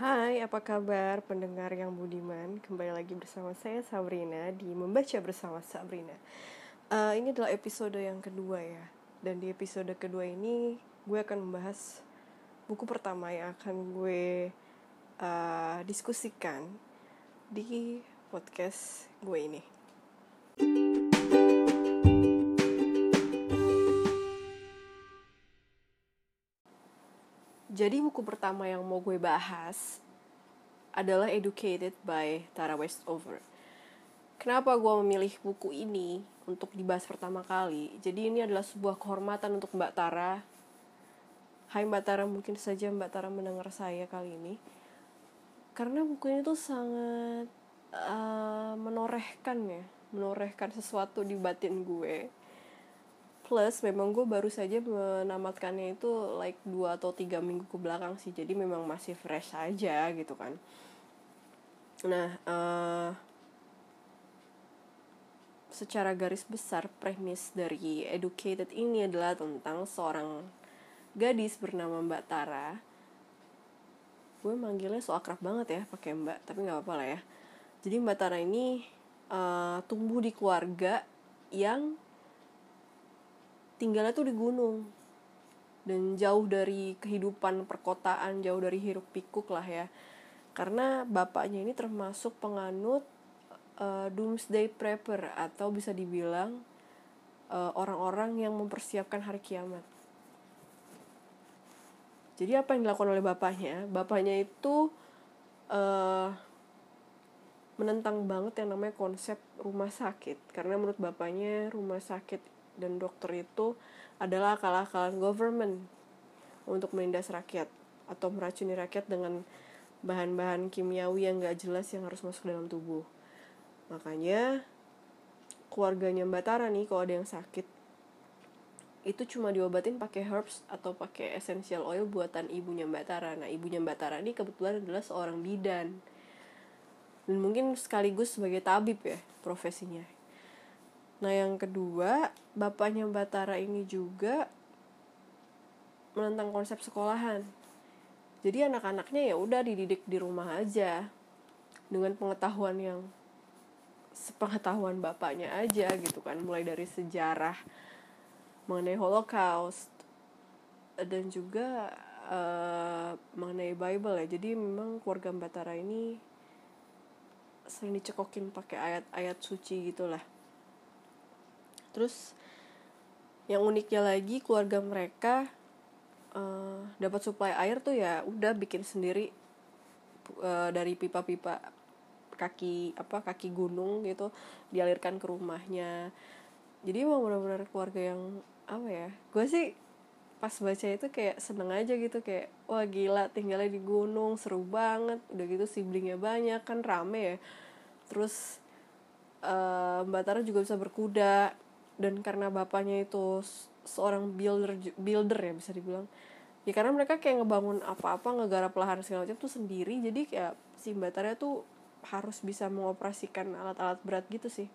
Hai, apa kabar pendengar yang budiman? Kembali lagi bersama saya Sabrina di Membaca Bersama Sabrina. Uh, ini adalah episode yang kedua ya. Dan di episode kedua ini gue akan membahas buku pertama yang akan gue uh, diskusikan di podcast gue ini. Jadi buku pertama yang mau gue bahas adalah Educated by Tara Westover. Kenapa gue memilih buku ini untuk dibahas pertama kali? Jadi ini adalah sebuah kehormatan untuk Mbak Tara. Hai Mbak Tara, mungkin saja Mbak Tara mendengar saya kali ini. Karena buku ini tuh sangat uh, menorehkan ya, menorehkan sesuatu di batin gue plus memang gue baru saja menamatkannya itu like dua atau tiga minggu ke belakang sih. Jadi memang masih fresh aja gitu kan. Nah uh, secara garis besar premis dari educated ini adalah tentang seorang gadis bernama Mbak Tara. Gue manggilnya so akrab banget ya pakai Mbak tapi nggak apa-apa lah ya. Jadi Mbak Tara ini uh, tumbuh di keluarga yang tinggalnya tuh di gunung. Dan jauh dari kehidupan perkotaan jauh dari hiruk pikuk lah ya. Karena bapaknya ini termasuk penganut uh, doomsday prepper atau bisa dibilang eh, orang-orang yang mempersiapkan hari kiamat. Jadi apa yang dilakukan oleh bapaknya? Bapaknya itu uh, menentang banget yang namanya konsep rumah sakit. Karena menurut bapaknya rumah sakit dan dokter itu adalah akal-akalan government untuk menindas rakyat atau meracuni rakyat dengan bahan-bahan kimiawi yang gak jelas yang harus masuk dalam tubuh. Makanya keluarganya Mbak Tara nih kalau ada yang sakit itu cuma diobatin pakai herbs atau pakai essential oil buatan ibunya Mbak Tara. Nah, ibunya Mbak Tara ini kebetulan adalah seorang bidan. Dan mungkin sekaligus sebagai tabib ya profesinya. Nah yang kedua, bapaknya Batara ini juga menentang konsep sekolahan. Jadi anak-anaknya ya udah dididik di rumah aja dengan pengetahuan yang sepengetahuan bapaknya aja gitu kan, mulai dari sejarah mengenai Holocaust dan juga uh, mengenai Bible ya. Jadi memang keluarga Batara ini sering dicekokin pakai ayat-ayat suci gitulah terus yang uniknya lagi keluarga mereka uh, dapat suplai air tuh ya udah bikin sendiri uh, dari pipa-pipa kaki apa kaki gunung gitu dialirkan ke rumahnya. Jadi emang benar-benar keluarga yang apa ya gue sih pas baca itu kayak seneng aja gitu kayak wah gila tinggalnya di gunung seru banget. Udah gitu siblingnya banyak kan rame ya. Terus uh, mbak Tara juga bisa berkuda dan karena bapaknya itu seorang builder builder ya bisa dibilang. Ya karena mereka kayak ngebangun apa-apa ngegarap lahan segala macam tuh sendiri. Jadi kayak si Batarya tuh harus bisa mengoperasikan alat-alat berat gitu sih.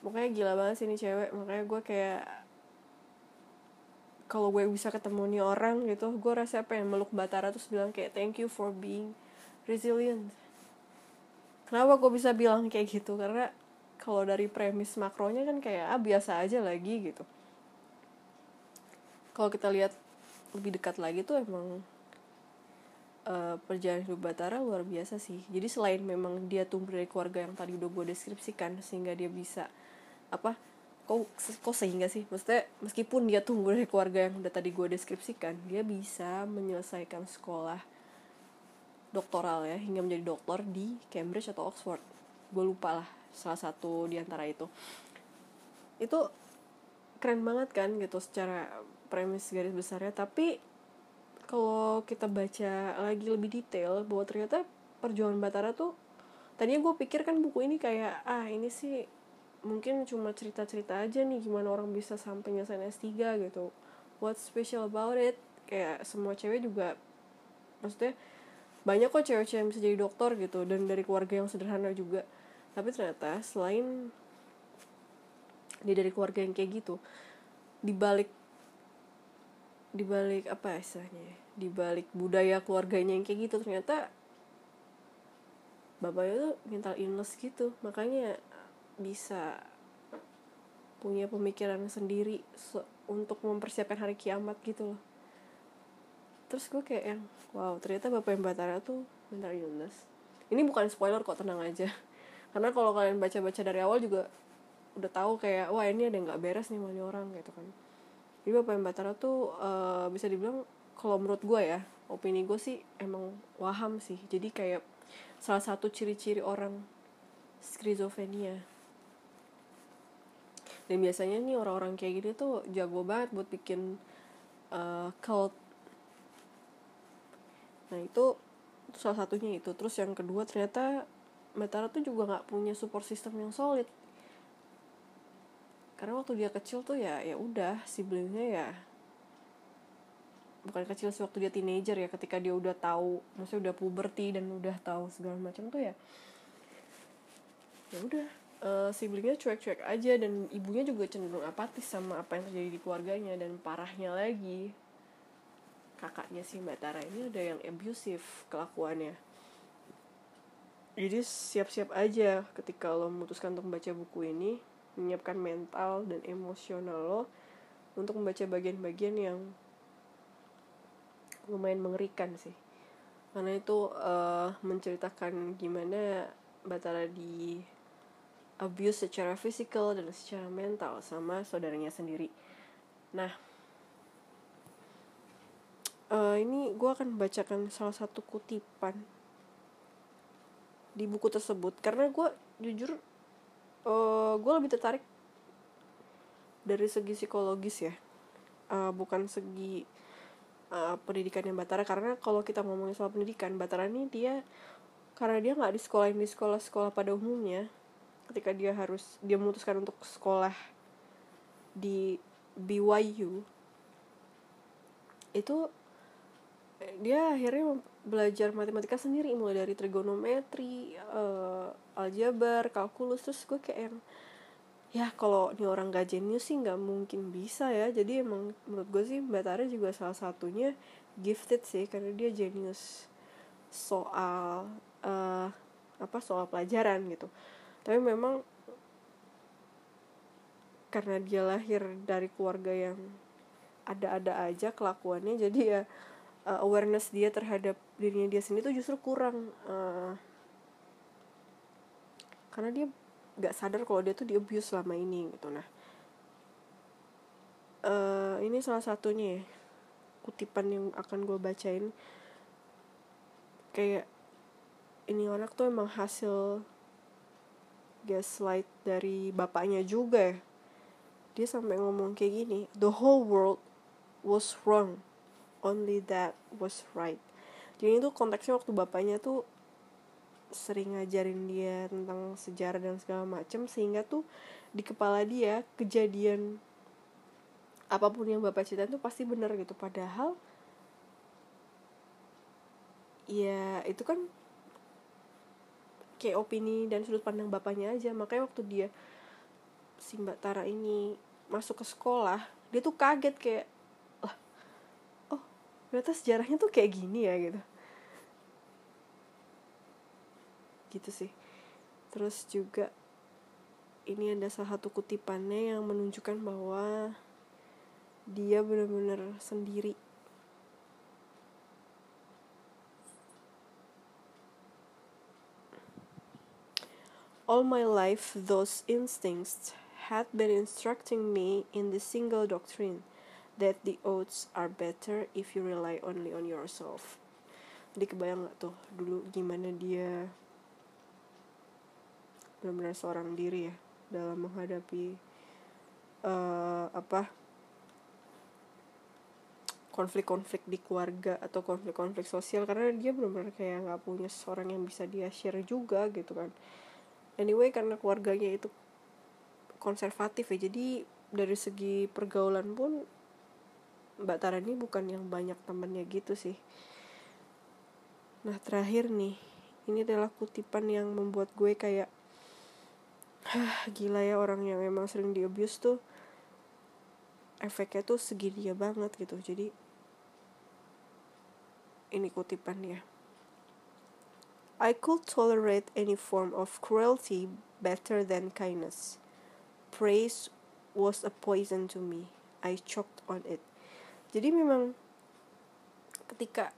Makanya gila banget sih ini cewek. Makanya gue kayak kalau gue bisa ketemu nih orang gitu gue rasa pengen meluk Batara terus bilang kayak thank you for being resilient. Kenapa gue bisa bilang kayak gitu? Karena kalau dari premis makronya kan kayak ah biasa aja lagi gitu. Kalau kita lihat lebih dekat lagi tuh emang uh, perjalanan hidup Batara luar biasa sih. Jadi selain memang dia tumbuh dari keluarga yang tadi udah gue deskripsikan sehingga dia bisa apa kok kok sehingga sih? Maksudnya meskipun dia tumbuh dari keluarga yang udah tadi gue deskripsikan dia bisa menyelesaikan sekolah doktoral ya hingga menjadi dokter di Cambridge atau Oxford. Gue lupa lah salah satu di antara itu. Itu keren banget kan gitu secara premis garis besarnya. Tapi kalau kita baca lagi lebih detail bahwa ternyata perjuangan Batara tuh tadinya gue pikir kan buku ini kayak ah ini sih mungkin cuma cerita-cerita aja nih gimana orang bisa sampai nyelesain S3 gitu. What special about it? Kayak semua cewek juga maksudnya banyak kok cewek-cewek yang bisa jadi dokter gitu dan dari keluarga yang sederhana juga tapi ternyata selain dia dari keluarga yang kayak gitu dibalik dibalik apa istilahnya ya? Di balik budaya keluarganya yang kayak gitu ternyata bapaknya tuh mental illness gitu. Makanya bisa punya pemikiran sendiri untuk mempersiapkan hari kiamat gitu loh. Terus gue kayak yang wow ternyata bapak yang Batara tuh mental illness. Ini bukan spoiler kok tenang aja karena kalau kalian baca-baca dari awal juga udah tahu kayak wah ini ada nggak beres nih sama orang gitu kan. Jadi bapak yang Batara tuh uh, bisa dibilang kalau menurut gue ya opini gue sih emang waham sih. Jadi kayak salah satu ciri-ciri orang skizofrenia. Dan biasanya nih orang-orang kayak gini tuh jago banget buat bikin uh, cult. Nah itu salah satunya itu. Terus yang kedua ternyata Metara tuh juga nggak punya support system yang solid. Karena waktu dia kecil tuh ya ya udah siblingnya ya bukan kecil sih waktu dia teenager ya ketika dia udah tahu maksudnya udah puberti dan udah tahu segala macam tuh ya ya udah uh, siblingnya cuek-cuek aja dan ibunya juga cenderung apatis sama apa yang terjadi di keluarganya dan parahnya lagi. Kakaknya si Mbak Tara ini ada yang abusive kelakuannya jadi siap-siap aja ketika lo memutuskan untuk membaca buku ini menyiapkan mental dan emosional lo untuk membaca bagian-bagian yang lumayan mengerikan sih. Karena itu uh, menceritakan gimana Batara di abuse secara fisikal dan secara mental sama saudaranya sendiri. Nah uh, ini gue akan bacakan salah satu kutipan di buku tersebut. Karena gue jujur uh, eh, gue lebih tertarik dari segi psikologis ya. Uh, bukan segi uh, pendidikan yang Batara. Karena kalau kita ngomongin soal pendidikan Batara ini dia karena dia nggak di sekolah di sekolah-sekolah pada umumnya ketika dia harus dia memutuskan untuk sekolah di BYU itu dia akhirnya belajar matematika sendiri mulai dari trigonometri uh, aljabar kalkulus terus gue kayak yang ya kalau ini orang gak jenius sih nggak mungkin bisa ya. Jadi emang menurut gue sih mbak Tara juga salah satunya gifted sih karena dia jenius soal uh, apa soal pelajaran gitu. Tapi memang karena dia lahir dari keluarga yang ada-ada aja kelakuannya jadi ya uh, awareness dia terhadap dirinya dia sendiri tuh justru kurang uh, karena dia nggak sadar kalau dia tuh di abuse selama ini gitu. Nah uh, ini salah satunya ya kutipan yang akan gue bacain. Kayak ini anak tuh emang hasil gaslight dari bapaknya juga ya. Dia sampai ngomong kayak gini the whole world was wrong only that was right. Jadi itu konteksnya waktu bapaknya tuh sering ngajarin dia tentang sejarah dan segala macam sehingga tuh di kepala dia kejadian apa pun yang bapak cerita tuh pasti benar gitu. Padahal ya itu kan kayak opini dan sudut pandang bapaknya aja. Makanya waktu dia si mbak Tara ini masuk ke sekolah dia tuh kaget kayak ternyata sejarahnya tuh kayak gini ya gitu. Gitu sih. Terus juga ini ada salah satu kutipannya yang menunjukkan bahwa dia benar-benar sendiri. All my life, those instincts had been instructing me in the single doctrine that the odds are better if you rely only on yourself. Jadi kebayang gak tuh dulu gimana dia benar-benar seorang diri ya dalam menghadapi uh, apa konflik-konflik di keluarga atau konflik-konflik sosial. Karena dia benar-benar kayak nggak punya seorang yang bisa dia share juga gitu kan. Anyway karena keluarganya itu konservatif ya jadi dari segi pergaulan pun Mbak Tara ini bukan yang banyak temennya gitu sih. Nah terakhir nih ini adalah kutipan yang membuat gue kayak Hah, gila ya orang yang emang sering di abuse tuh efeknya tuh segini ya banget gitu. Jadi ini kutipannya. I could tolerate any form of cruelty better than kindness. Praise was a poison to me. I choked on it jadi memang ketika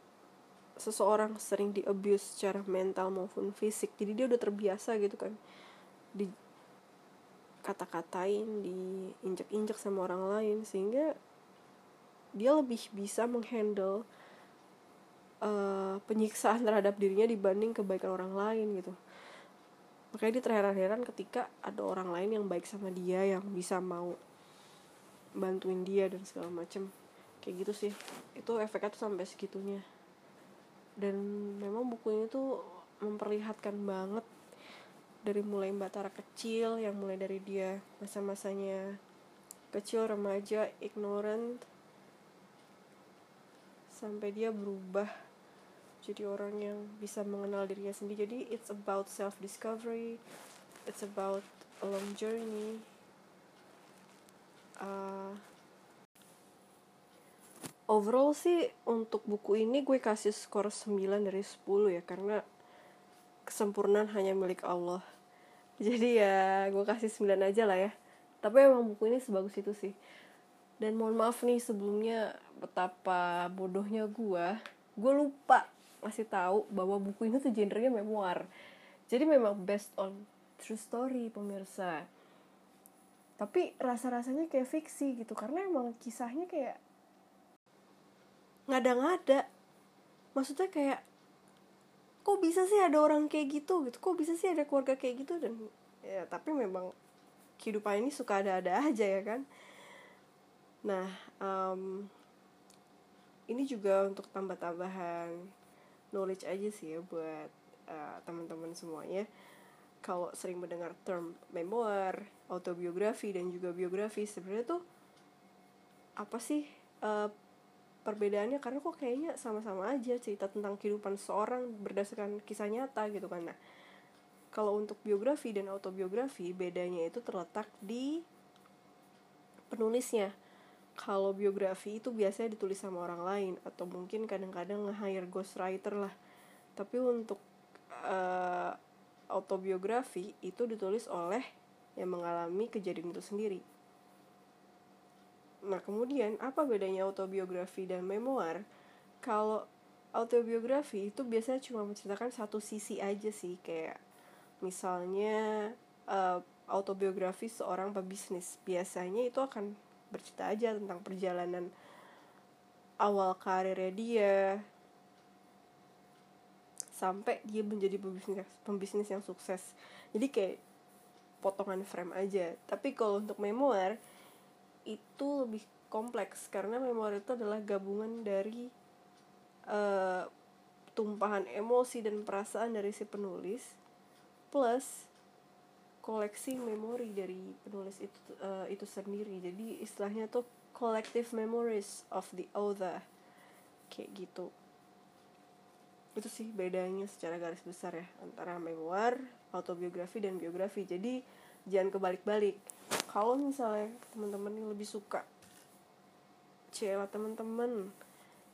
seseorang sering di abuse secara mental maupun fisik jadi dia udah terbiasa gitu kan. Di kata-katain diinjak-injak sama orang lain sehingga dia lebih bisa menghandle uh, penyiksaan terhadap dirinya dibanding kebaikan orang lain gitu. Makanya dia terheran-heran ketika ada orang lain yang baik sama dia yang bisa mau bantuin dia dan segala macem kayak gitu sih. Itu efeknya tuh sampai segitunya. Dan memang buku ini tuh memperlihatkan banget dari mulai Batara kecil yang mulai dari dia masa-masanya kecil remaja ignorant sampai dia berubah jadi orang yang bisa mengenal dirinya sendiri. Jadi it's about self discovery it's about a long journey uh, overall sih untuk buku ini gue kasih skor 9 dari 10 ya karena kesempurnaan hanya milik Allah. Jadi ya gue kasih 9 aja lah ya. Tapi emang buku ini sebagus itu sih. Dan mohon maaf nih sebelumnya betapa bodohnya gue gue lupa masih tahu bahwa buku ini tuh genrenya memoir. Jadi memang based on true story pemirsa. Tapi rasa-rasanya kayak fiksi gitu karena emang kisahnya kayak ngada-ngada. Maksudnya kayak kok bisa sih ada orang kayak gitu gitu? Kok bisa sih ada keluarga kayak gitu? Dan ya tapi memang kehidupan ini suka ada-ada aja ya kan? Nah um, ini juga untuk tambah-tambahan knowledge aja sih ya buat uh, teman-teman semuanya. Kalau sering mendengar term memoir, autobiografi dan juga biografi sebenarnya tuh apa sih uh, perbedaannya karena kok kayaknya sama-sama aja cerita tentang kehidupan seorang berdasarkan kisah nyata gitu kan. Nah kalau untuk biografi dan autobiografi bedanya itu terletak di penulisnya. Kalau biografi itu biasanya ditulis sama orang lain atau mungkin kadang-kadang nge-hire ghostwriter lah. Tapi untuk uh, autobiografi itu ditulis oleh yang mengalami kejadian itu sendiri Nah, kemudian apa bedanya autobiografi dan memoir? Kalau autobiografi itu biasanya cuma menceritakan satu sisi aja sih, kayak misalnya uh, autobiografi seorang pebisnis. Biasanya itu akan bercerita aja tentang perjalanan awal karirnya dia sampai dia menjadi pebisnis pembisnis yang sukses. Jadi kayak potongan frame aja. Tapi kalau untuk memoir itu lebih kompleks karena memori itu adalah gabungan dari uh, tumpahan emosi dan perasaan dari si penulis plus koleksi memori dari penulis itu uh, itu sendiri. Jadi istilahnya tuh collective memories of the author. Kayak gitu. Itu sih bedanya secara garis besar ya antara memoir autobiografi dan biografi. Jadi jangan kebalik-balik kalau misalnya teman-teman yang lebih suka cewek teman-teman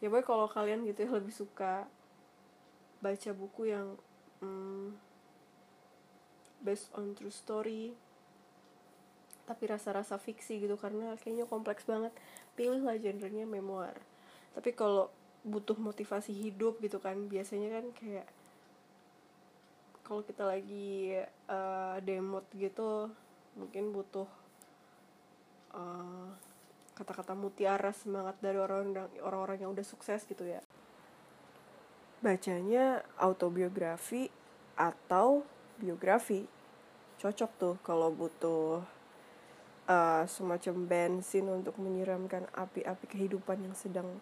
ya boy kalau kalian gitu ya lebih suka baca buku yang hmm, based on true story tapi rasa-rasa fiksi gitu karena kayaknya kompleks banget pilihlah genrenya memoir. Tapi kalau butuh motivasi hidup gitu kan biasanya kan kayak kalau kita lagi uh, demot gitu mungkin butuh kata kata-kata mutiara semangat dari orang-orang orang-orang yang udah sukses gitu ya. Bacanya autobiografi atau biografi. Cocok tuh kalau butuh uh, semacam bensin untuk menyiramkan api-api kehidupan yang sedang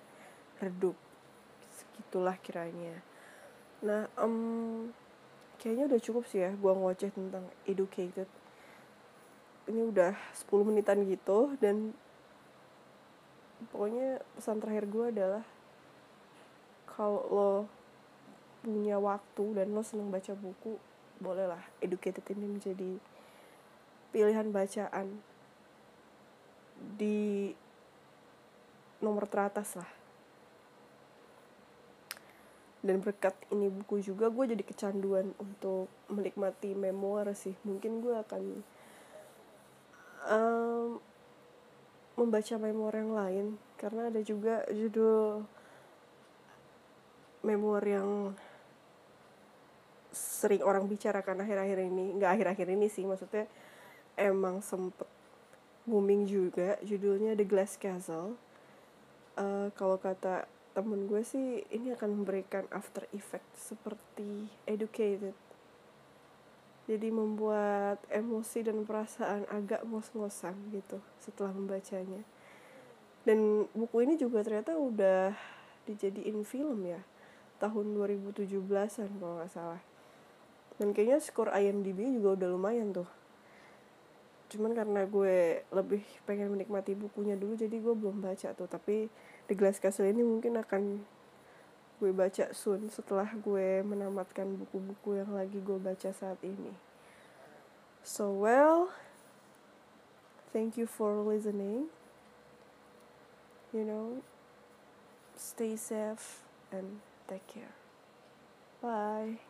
redup. Segitulah kiranya. Nah um, kayaknya udah cukup sih ya gua ngoceh tentang educated ini udah 10 menitan gitu dan pokoknya pesan terakhir gue adalah kalau lo punya waktu dan lo seneng baca buku bolehlah educated ini menjadi pilihan bacaan di nomor teratas lah. Dan berkat ini buku juga gue jadi kecanduan untuk menikmati memoir sih. Mungkin gue akan um, membaca memoir yang lain karena ada juga judul memoir yang sering orang bicarakan akhir-akhir ini. Nggak akhir-akhir ini sih maksudnya emang sempet booming juga. Judulnya The Glass Castle. Uh, kalau kata temen gue sih ini akan memberikan after effect seperti educated jadi membuat emosi dan perasaan agak ngos-ngosan gitu setelah membacanya. Dan buku ini juga ternyata udah dijadiin film ya tahun 2017an kalau nggak salah. Dan kayaknya skor IMDb juga udah lumayan tuh. Cuman karena gue lebih pengen menikmati bukunya dulu jadi gue belum baca tuh. Tapi The Glass Castle ini mungkin akan gue baca soon setelah gue menamatkan buku-buku yang lagi gue baca saat ini. So well, thank you for listening. You know, stay safe and take care. Bye.